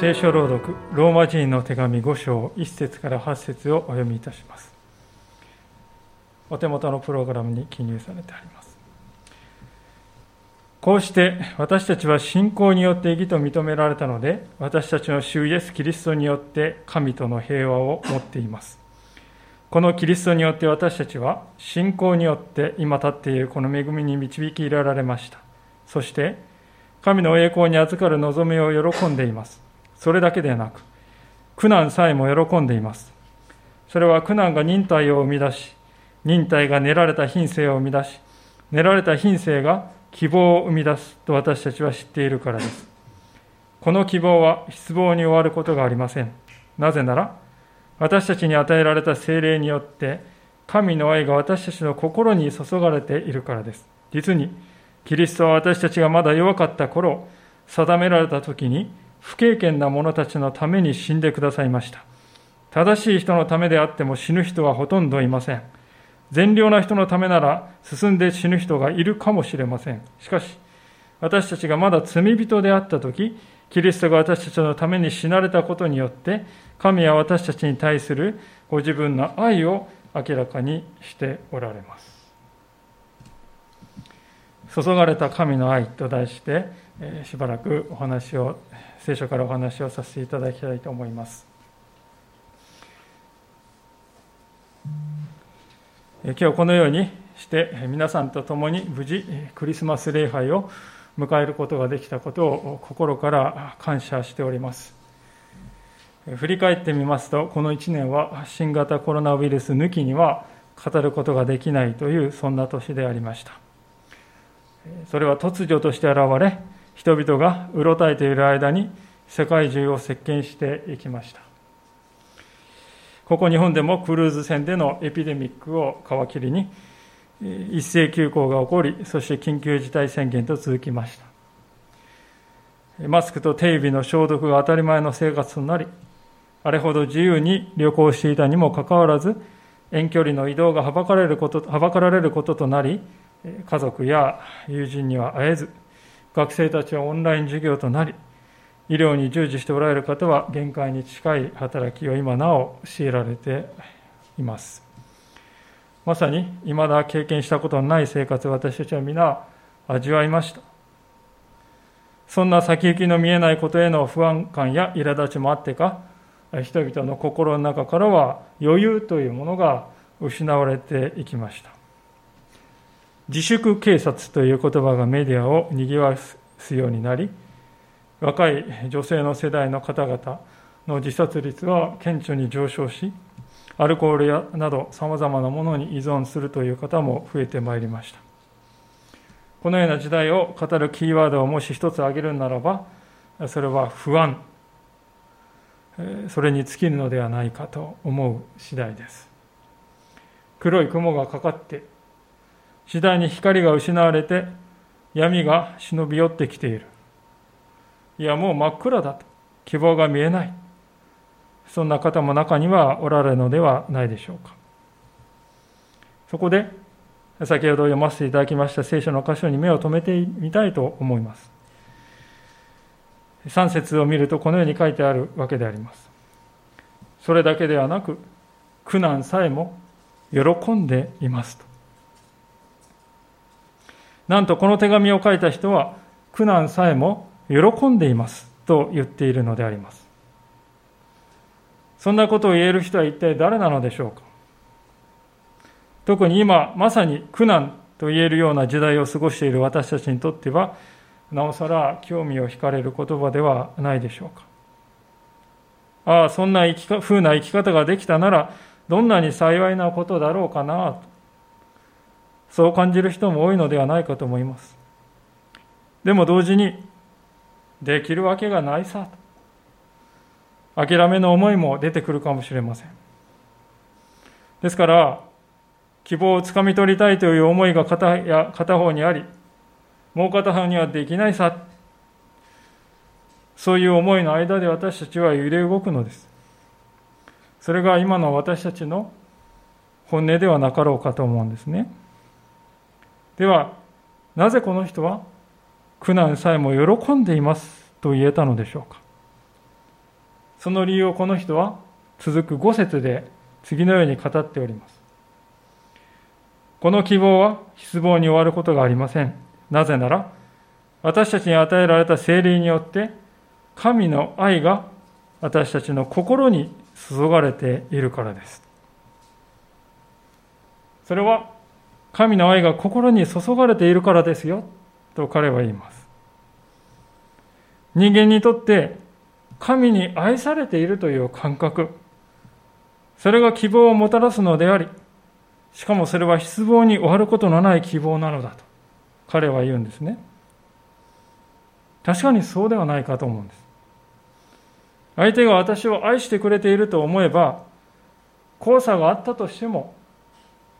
聖書朗読ローマ人の手紙5章1節から8節をお読みいたします。お手元のプログラムに記入されてあります。こうして私たちは信仰によって義と認められたので私たちの主イエス・キリストによって神との平和を持っています。このキリストによって私たちは信仰によって今立っているこの恵みに導き入れられました。そして神の栄光に預かる望みを喜んでいます。それだけでなく、苦難さえも喜んでいます。それは苦難が忍耐を生み出し、忍耐が練られた品性を生み出し、練られた品性が希望を生み出すと私たちは知っているからです。この希望は失望に終わることがありません。なぜなら、私たちに与えられた精霊によって、神の愛が私たちの心に注がれているからです。実に、キリストは私たちがまだ弱かった頃、定められた時に、不経験な者たちのために死んでくださいました。正しい人のためであっても死ぬ人はほとんどいません。善良な人のためなら進んで死ぬ人がいるかもしれません。しかし、私たちがまだ罪人であったとき、キリストが私たちのために死なれたことによって、神は私たちに対するご自分の愛を明らかにしておられます。注がれた神の愛と題して、しばらくお話を聖書からお話をさせていただきたいと思います。今日このようにして皆さんと共に無事クリスマス礼拝を迎えることができたことを心から感謝しております。振り返ってみますと、この1年は新型コロナウイルス抜きには語ることができないというそんな年でありました。それは突如として現れ、人々がうろたえている間に世界中を席巻していきました。ここ日本でもクルーズ船でのエピデミックを皮切りに一斉休校が起こりそして緊急事態宣言と続きました。マスクと手指の消毒が当たり前の生活となりあれほど自由に旅行していたにもかかわらず遠距離の移動がはばかられることはばかられることとなり家族や友人には会えず学生たちはオンライン授業となり、医療に従事しておられる方は限界に近い働きを今なお強いられています。まさに未だ経験したことのない生活を私たちは皆味わいました。そんな先行きの見えないことへの不安感や苛立ちもあってか、人々の心の中からは余裕というものが失われていきました。自粛警察という言葉がメディアを賑わすようになり、若い女性の世代の方々の自殺率は顕著に上昇し、アルコールやなどさまざまなものに依存するという方も増えてまいりました。このような時代を語るキーワードをもし一つ挙げるならば、それは不安、それに尽きるのではないかと思う次第です。黒い雲がかかって次第に光が失われて闇が忍び寄ってきている。いや、もう真っ暗だと。希望が見えない。そんな方も中にはおられるのではないでしょうか。そこで、先ほど読ませていただきました聖書の箇所に目を留めてみたいと思います。3節を見るとこのように書いてあるわけであります。それだけではなく、苦難さえも喜んでいますと。なんとこの手紙を書いた人は苦難さえも喜んでいますと言っているのであります。そんなことを言える人は一体誰なのでしょうか特に今まさに苦難と言えるような時代を過ごしている私たちにとってはなおさら興味を惹かれる言葉ではないでしょうかああそんな生きか風な生き方ができたならどんなに幸いなことだろうかなそう感じる人も多いのではないかと思います。でも同時に、できるわけがないさと。諦めの思いも出てくるかもしれません。ですから、希望をつかみ取りたいという思いが片や片方にあり、もう片方にはできないさ。そういう思いの間で私たちは揺れ動くのです。それが今の私たちの本音ではなかろうかと思うんですね。では、なぜこの人は苦難さえも喜んでいますと言えたのでしょうか？その理由をこの人は続く5節で次のように語っております。この希望は失望に終わることがありません。なぜなら、私たちに与えられた聖霊によって、神の愛が私たちの心に注がれているからです。それは、神の愛が心に注がれているからですよ、と彼は言います。人間にとって神に愛されているという感覚、それが希望をもたらすのであり、しかもそれは失望に終わることのない希望なのだと彼は言うんですね。確かにそうではないかと思うんです。相手が私を愛してくれていると思えば、交差があったとしても、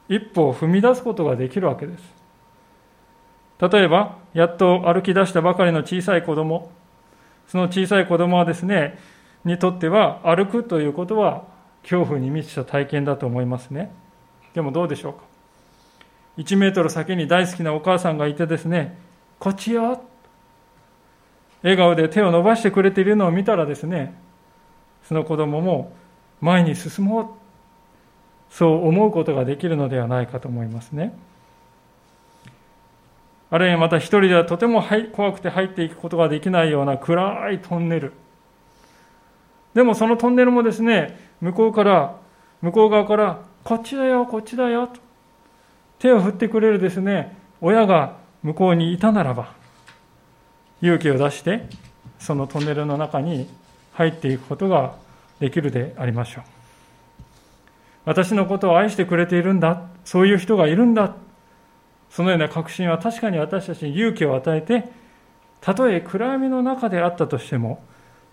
一歩を踏み出すことができるわけです。例えば、やっと歩き出したばかりの小さい子供、その小さい子供はですね、にとっては歩くということは恐怖に満ちた体験だと思いますね。でもどうでしょうか。1メートル先に大好きなお母さんがいてですね、こっちよ。笑顔で手を伸ばしてくれているのを見たらですね、その子供も前に進もう。そう思うことができるのではないかと思いますね。あるいはまた一人ではとても怖くて入っていくことができないような暗いトンネル。でもそのトンネルもですね、向こうから、向こう側から、こっちだよ、こっちだよ、と手を振ってくれるですね、親が向こうにいたならば、勇気を出して、そのトンネルの中に入っていくことができるでありましょう。私のことを愛してくれているんだ、そういう人がいるんだ、そのような確信は確かに私たちに勇気を与えて、たとえ暗闇の中であったとしても、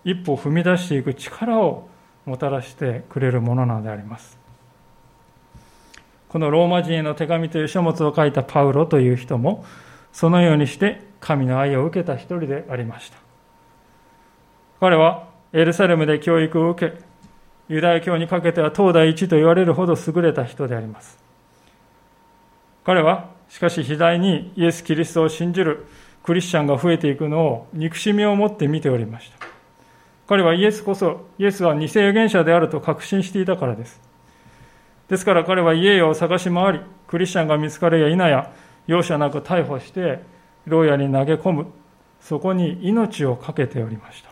一歩踏み出していく力をもたらしてくれるものなのであります。このローマ人への手紙という書物を書いたパウロという人も、そのようにして神の愛を受けた一人でありました。彼はエルサレムで教育を受け、ユダヤ教にかけては東大一と言われるほど優れた人であります。彼は、しかし次第にイエス・キリストを信じるクリスチャンが増えていくのを憎しみを持って見ておりました。彼はイエスこそ、イエスは偽預言者であると確信していたからです。ですから彼は家を探し回り、クリスチャンが見つかるや否や、容赦なく逮捕して、牢屋に投げ込む、そこに命を懸けておりました。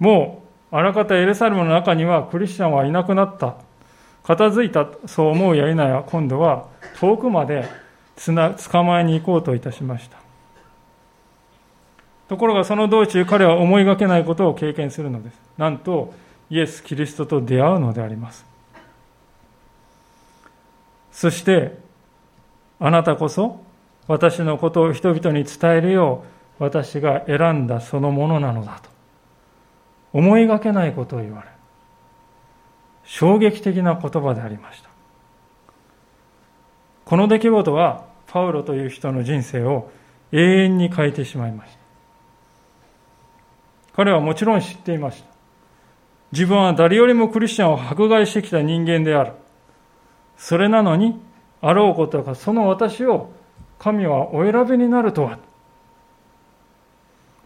もう、あらかたエルサレムの中にはクリスチャンはいなくなった。片付いた、そう思うや否や、今度は遠くまで捕まえに行こうといたしました。ところがその道中彼は思いがけないことを経験するのです。なんとイエス・キリストと出会うのであります。そしてあなたこそ私のことを人々に伝えるよう私が選んだそのものなのだと思いがけないことを言われ衝撃的な言葉でありましたこの出来事はパウロという人の人生を永遠に変えてしまいました彼はもちろん知っていました。自分は誰よりもクリスチャンを迫害してきた人間である。それなのに、あろうことか、その私を神はお選びになるとは。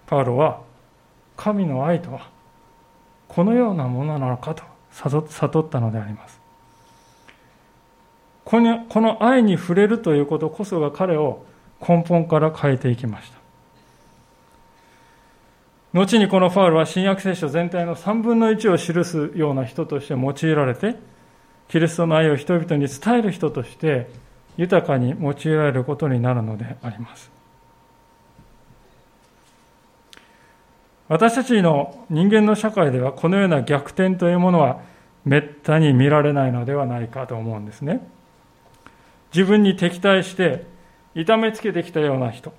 パウロは、神の愛とは、このようなものなのかと悟ったのであります。この愛に触れるということこそが彼を根本から変えていきました。後にこのファウルは新約聖書全体の3分の1を記すような人として用いられて、キリストの愛を人々に伝える人として豊かに用いられることになるのであります。私たちの人間の社会ではこのような逆転というものはめったに見られないのではないかと思うんですね。自分に敵対して痛めつけてきたような人、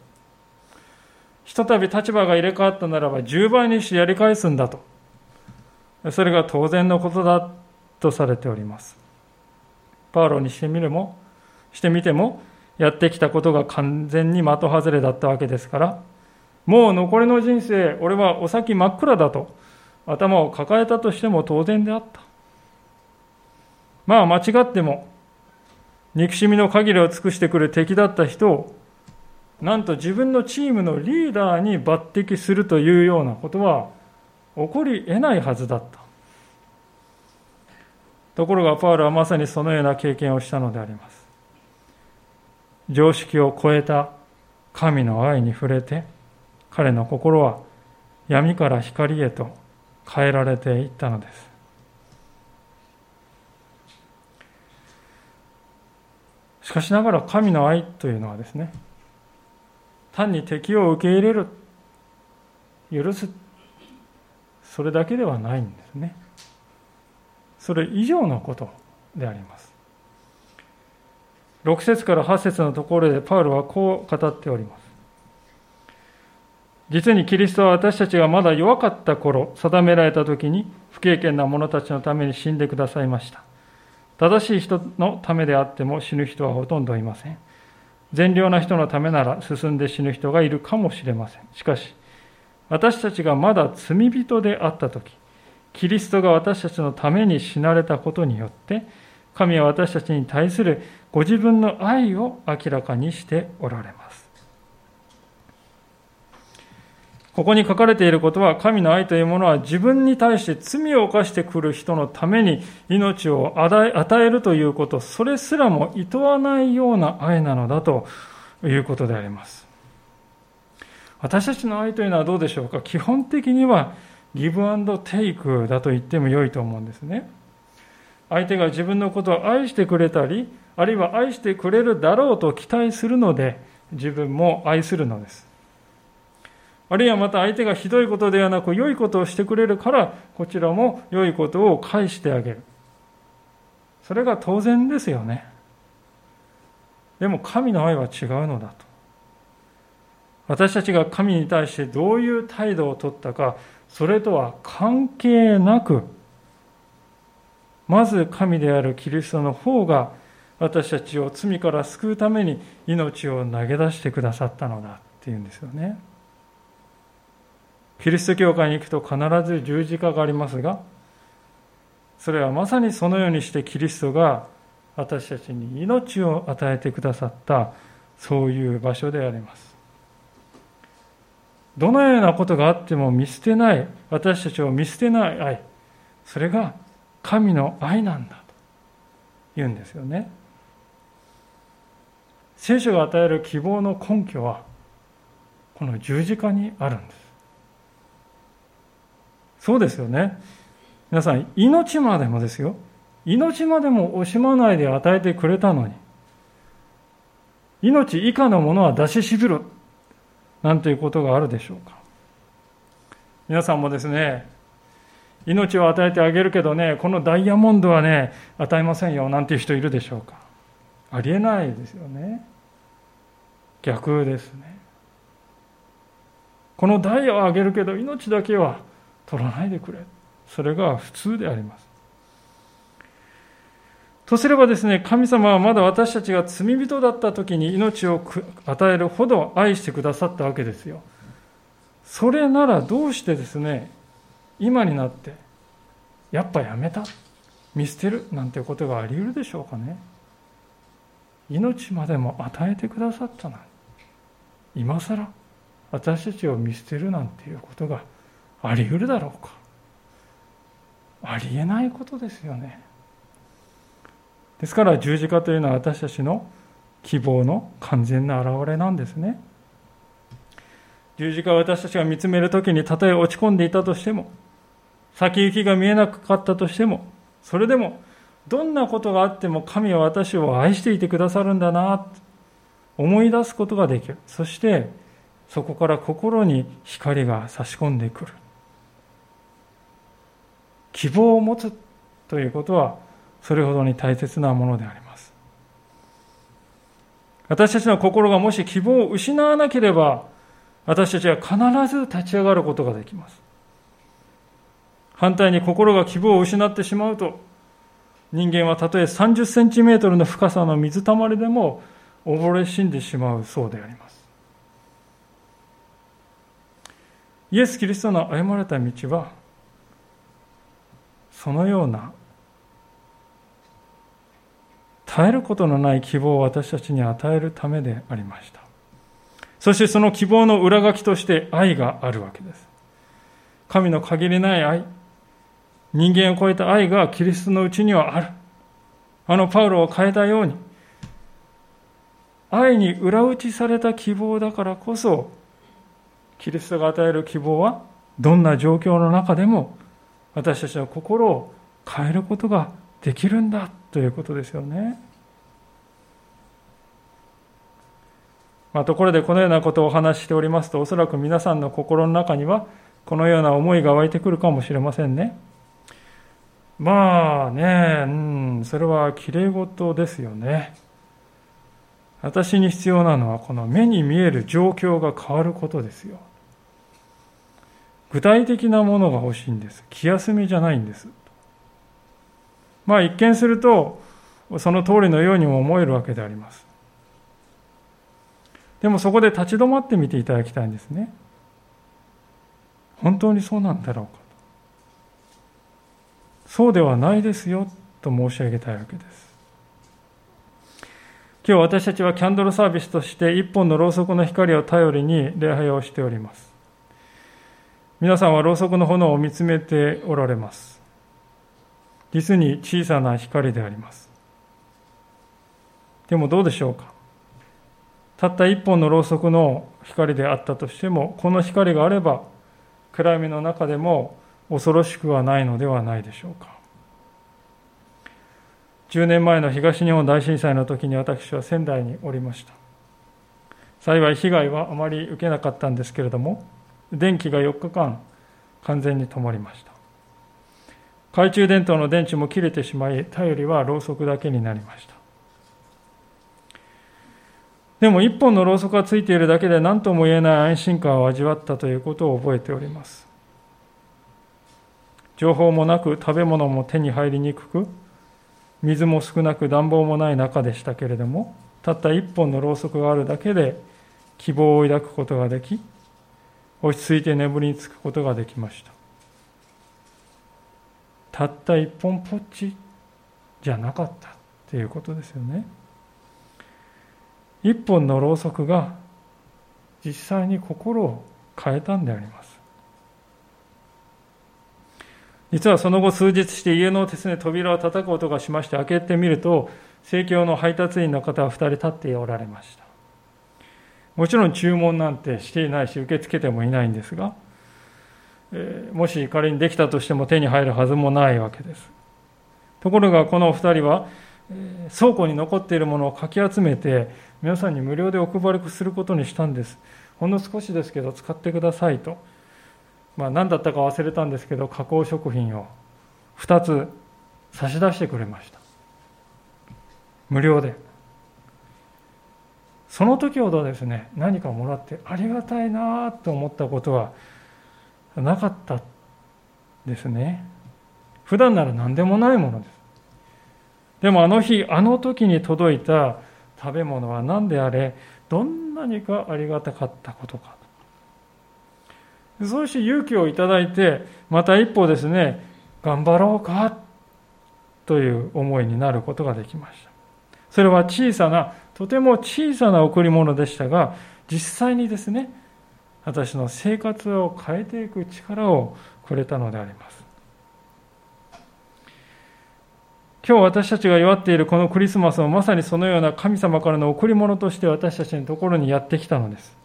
ひとたび立場が入れ替わったならば10倍にしてやり返すんだと。それが当然のことだとされております。パウロにしてみるも、してみても、やってきたことが完全に的外れだったわけですから、もう残りの人生、俺はお先真っ暗だと。頭を抱えたとしても当然であった。まあ間違っても、憎しみの限りを尽くしてくる敵だった人をなんと自分のチームのリーダーに抜擢するというようなことは起こり得ないはずだった。ところがパウロはまさにそのような経験をしたのであります。常識を超えた神の愛に触れて彼の心は闇から光へと変えられていったのです。しかしながら神の愛というのはですね単に敵を受け入れる許すそれだけではないんですね。それ以上のことであります。6節から8節のところでパウロはこう語っております。実にキリストは私たちがまだ弱かった頃定められた時に不経験な者たちのために死んでくださいました。正しい人のためであっても死ぬ人はほとんどいません。善良な人のためなら進んで死ぬ人がいるかもしれません。しかし私たちがまだ罪人であった時キリストが私たちのために死なれたことによって神は私たちに対するご自分の愛を明らかにしておられます。ここに書かれていることは、神の愛というものは自分に対して罪を犯してくる人のために命を与えるということ、それすらも厭わないような愛なのだということであります。私たちの愛というのはどうでしょうか基本的にはギブアンドテイクだと言っても良いと思うんですね。相手が自分のことを愛してくれたり、あるいは愛してくれるだろうと期待するので、自分も愛するのです。あるいはまた相手がひどいことではなく良いことをしてくれるからこちらも良いことを返してあげる。それが当然ですよね。でも神の愛は違うのだと。私たちが神に対してどういう態度をとったか、それとは関係なく、まず神であるキリストの方が私たちを罪から救うために命を投げ出してくださったのだっていうんですよね。キリスト教会に行くと必ず十字架がありますが、それはまさにそのようにしてキリストが私たちに命を与えてくださったそういう場所であります。どのようなことがあっても見捨てない、私たちを見捨てない愛、それが神の愛なんだと言うんですよね。聖書が与える希望の根拠は、この十字架にあるんです。そうですよね。皆さん、命までもですよ。命までも惜しまないで与えてくれたのに、命以下のものは出ししびる、なんていうことがあるでしょうか。皆さんもですね、命を与えてあげるけどね、このダイヤモンドはね、与えませんよ、なんていう人いるでしょうか。ありえないですよね。逆ですね。このダイヤをあげるけど、命だけは取らないでくれ。それが普通であります。とすればですね、神様はまだ私たちが罪人だった時に命を与えるほど愛してくださったわけですよ。それならどうしてですね、今になって、やっぱやめた、見捨てるなんてことがあり得るでしょうかね。命までも与えてくださったのに、今更私たちを見捨てるなんていうことがあり得るだろうか。ありえないことですよね。ですから十字架というのは私たちの希望の完全な表れなんですね。十字架を私たちが見つめるときにたとえ落ち込んでいたとしても先行きが見えなかったとしてもそれでもどんなことがあっても神は私を愛していてくださるんだなと思い出すことができる。そしてそこから心に光が差し込んでくる。希望を持つということはそれほどに大切なものであります。私たちの心がもし希望を失わなければ私たちは必ず立ち上がることができます。反対に心が希望を失ってしまうと人間はたとえ30センチメートルの深さの水たまりでも溺れ死んでしまうそうであります。イエス・キリストの歩まれた道はそのような絶えることのない希望を私たちに与えるためでありましたそしてその希望の裏書きとして愛があるわけです神の限りない愛、人間を超えた愛がキリストのうちにはある。あのパウロを変えたように、愛に裏打ちされた希望だからこそ、キリストが与える希望は、どんな状況の中でも、私たちの心を変えることができるんだということですよね。まあ、ところでこのようなことをお話ししておりますと、おそらく皆さんの心の中には、このような思いが湧いてくるかもしれませんね。まあね、うん、それはきれい事ですよね。私に必要なのは、この目に見える状況が変わることですよ。具体的なものが欲しいんです。気休めじゃないんです。まあ一見すると、その通りのようにも思えるわけであります。でもそこで立ち止まってみていただきたいんですね。本当にそうなんだろうかそうではないですよと申し上げたいわけです。今日私たちはキャンドルサービスとして一本のろうそくの光を頼りに礼拝をしております。皆さんはろうそくの炎を見つめておられます。実に小さな光であります。でもどうでしょうか？たった一本のろうそくの光であったとしても、この光があれば、暗闇の中でも恐ろしくはないのではないでしょうか。10年前の東日本大震災の時に私は仙台におりました。幸い被害はあまり受けなかったんですけれども、電気が4日間完全に止まりました。懐中電灯の電池も切れてしまい、頼りはろうそくだけになりました。でも一本のろうそくがついているだけで何とも言えない安心感を味わったということを覚えております。情報もなく食べ物も手に入りにくく、水も少なく暖房もない中でしたけれども、たった一本のろうそくがあるだけで希望を抱くことができ、落ち着いて眠りにつくことができました。たった一本ぽっちじゃなかったっていうことですよね。一本のろうそくが実際に心を変えたんであります。実はその後数日して家のですね、扉を叩く音がしまして開けてみると、生協の配達員の方は2人立っておられました。もちろん注文なんてしていないし、受け付けてもいないんですが、えー、もし仮にできたとしても手に入るはずもないわけです。ところがこのお二人は、倉庫に残っているものをかき集めて、皆さんに無料でお配りすることにしたんです。ほんの少しですけど使ってくださいと。まあ何だったか忘れたんですけど、加工食品を2つ差し出してくれました。無料で。その時ほどですね、何かもらってありがたいなと思ったことはなかったですね。普段なら何でもないものです。でもあの日、あの時に届いた食べ物は何であれどんなにかありがたかったことかそうして勇気をいただいてまた一歩ですね頑張ろうかという思いになることができましたそれは小さなとても小さな贈り物でしたが実際にですね私の生活を変えていく力をくれたのであります今日私たちが祝っているこのクリスマスはまさにそのような神様からの贈り物として私たちのところにやってきたのです。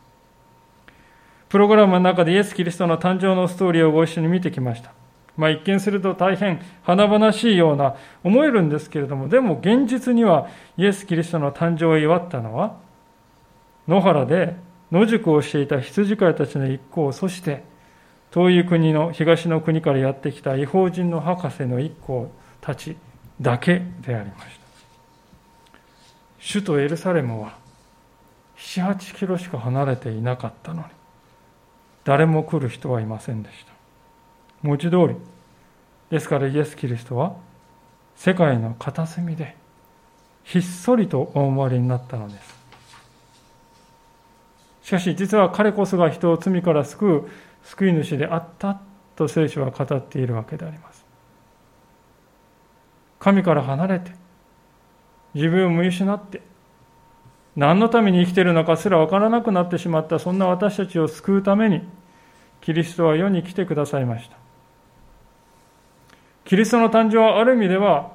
プログラムの中でイエス・キリストの誕生のストーリーをご一緒に見てきました。まあ一見すると大変華々しいような思えるんですけれども、でも現実にはイエス・キリストの誕生を祝ったのは、野原で野宿をしていた羊飼いたちの一行、そして遠い国の東の国からやってきた違法人の博士の一行たちだけでありました。首都エルサレムは78キロしか離れていなかったのに誰も来る人はいませんでした。文字通り。ですからイエス・キリストは世界の片隅でひっそりとお生まれになったのです。しかし実は彼こそが人を罪から救う救い主であったと聖書は語っているわけであります。神から離れて、自分を見失って、何のために生きているのかすら分からなくなってしまったそんな私たちを救うために、キリストは世に来てくださいました。キリストの誕生はある意味では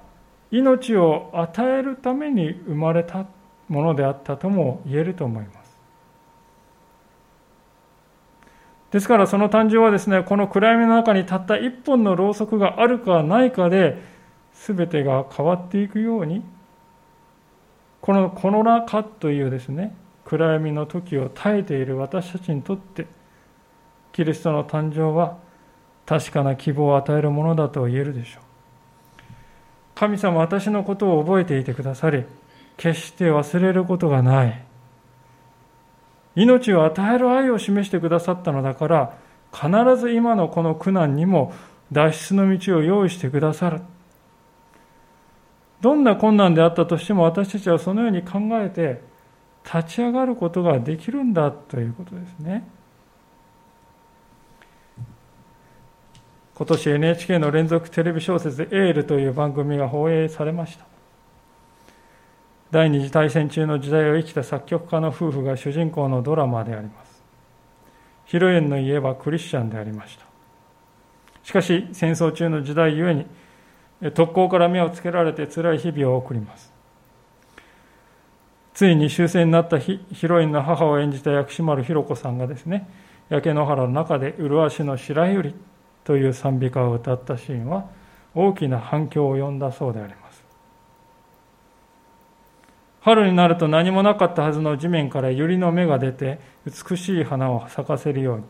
命を与えるために生まれたものであったとも言えると思います。ですからその誕生はですね、この暗闇の中にたった一本のろうそくがあるかないかで全てが変わっていくように、このコロナ禍というですね、暗闇の時を耐えている私たちにとって、キリストの誕生は確かな希望を与えるものだと言えるでしょう。神様私のことを覚えていてくださり、決して忘れることがない。命を与える愛を示してくださったのだから、必ず今のこの苦難にも脱出の道を用意してくださる。どんな困難であったとしても私たちはそのように考えて立ち上がることができるんだということですね。今年 NHK の連続テレビ小説「エール」という番組が放映されました。第二次大戦中の時代を生きた作曲家の夫婦が主人公のドラマであります。ヒロインの家はクリスチャンでありました。しかし戦争中の時代ゆえに特攻から目をつけられて辛い日々を送ります。ついに終戦になったヒロインの母を演じた薬師丸ひろ子さんがですね焼け野原の中で麗しの白百合という賛美歌を歌ったシーンは大きな反響を呼んだそうであります。春になると何もなかったはずの地面から百合の芽が出て美しい花を咲かせるように。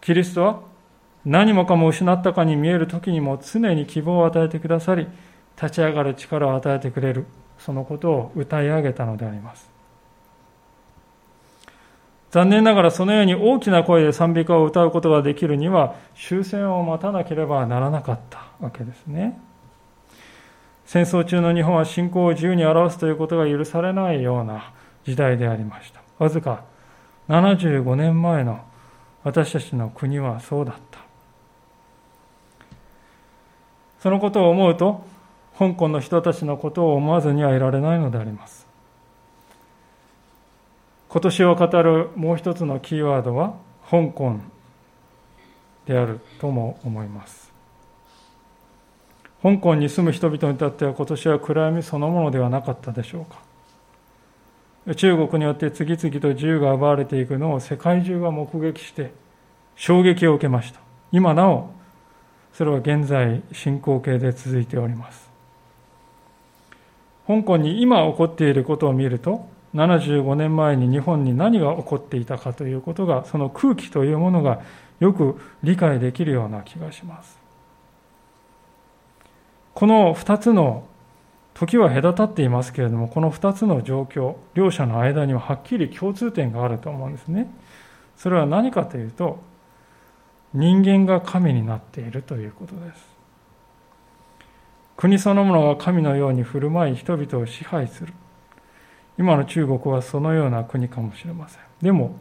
キリストは何もかも失ったかに見える時にも常に希望を与えてくださり立ち上がる力を与えてくれるそのことを歌い上げたのであります。残念ながらそのように大きな声で賛美歌を歌うことができるには終戦を待たなければならなかったわけですね。戦争中の日本は信仰を自由に表すということが許されないような時代でありました。わずか75年前の私たちの国はそうだった。そのことを思うと、香港の人たちのことを思わずにはいられないのであります。今年を語るもう一つのキーワードは香港であるとも思います。香港に住む人々にとっては今年は暗闇そのものではなかったでしょうか。中国によって次々と自由が奪われていくのを世界中が目撃して衝撃を受けました。今なおそれは現在進行形で続いております。香港に今起こっていることを見ると75年前に日本に何が起こっていたかということがその空気というものがよく理解できるような気がします。この2つの時は隔たっていますけれどもこの2つの状況両者の間にははっきり共通点があると思うんですね。それは何かというと人間が神になっているということです。国そのものが神のように振る舞い人々を支配する。今の中国はそのような国かもしれません。でも、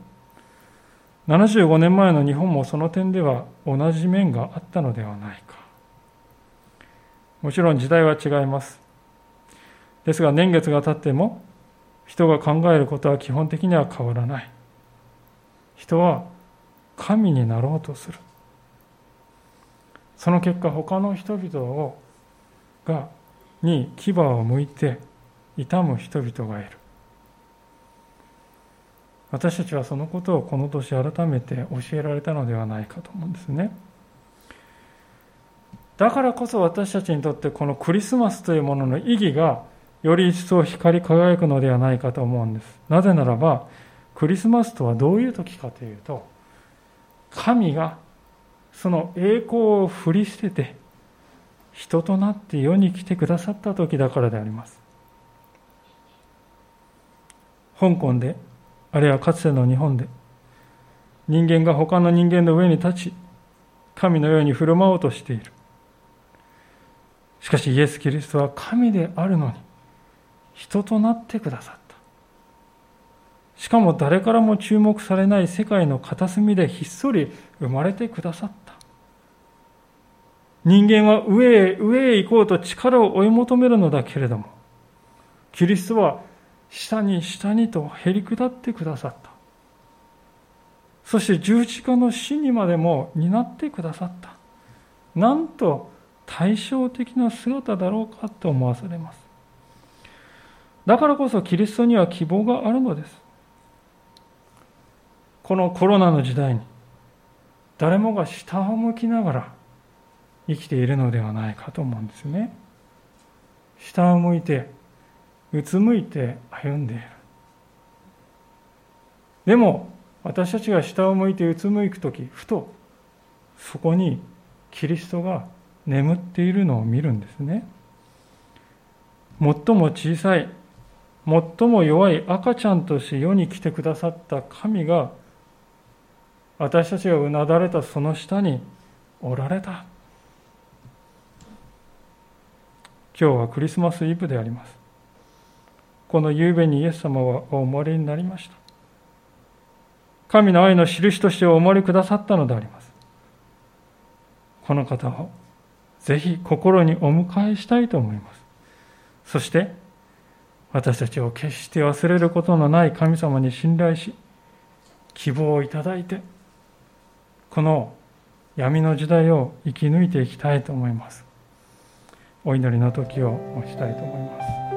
75年前の日本もその点では同じ面があったのではないか。もちろん時代は違います。ですが年月が経っても人が考えることは基本的には変わらない。人は神になろうとする。その結果他の人々をがに牙を向いて痛む人々がいる。私たちはそのことをこの年改めて教えられたのではないかと思うんですね。だからこそ私たちにとってこのクリスマスというものの意義がより一層光り輝くのではないかと思うんです。なぜならば、クリスマスとはどういう時かというと、神がその栄光を振り捨てて人となって世に来てくださった時だからであります。香港であるいはかつての日本で、人間が他の人間の上に立ち、神のように振る舞おうとしている。しかしイエス・キリストは神であるのに、人となってくださった。しかも誰からも注目されない世界の片隅でひっそり生まれてくださった。人間は上へ上へ行こうと力を追い求めるのだけれども、キリストは下に下にとへり下ってくださった。そして十字架の死にまでも担ってくださった。なんと対照的な姿だろうかと思わされます。だからこそキリストには希望があるのです。このコロナの時代に誰もが下を向きながら生きているのではないかと思うんですね。下を向いて、うつむいて歩んでいる。でも、私たちが下を向いてうつむいくとき、ふと、そこにキリストが眠っているのを見るんですね。最も小さい、最も弱い赤ちゃんとして世に来てくださった神が、私たちがうなだれたその下におられた。今日はクリスマスイブであります。この夕べにイエス様はお生まれになりました。神の愛の印としてお生まれくださったのであります。この方をぜひ心にお迎えしたいと思います。そして、私たちを決して忘れることのない神様に信頼し、希望をいただいて、この闇の時代を生き抜いていきたいと思います。お祈りの時を持ちたいと思います。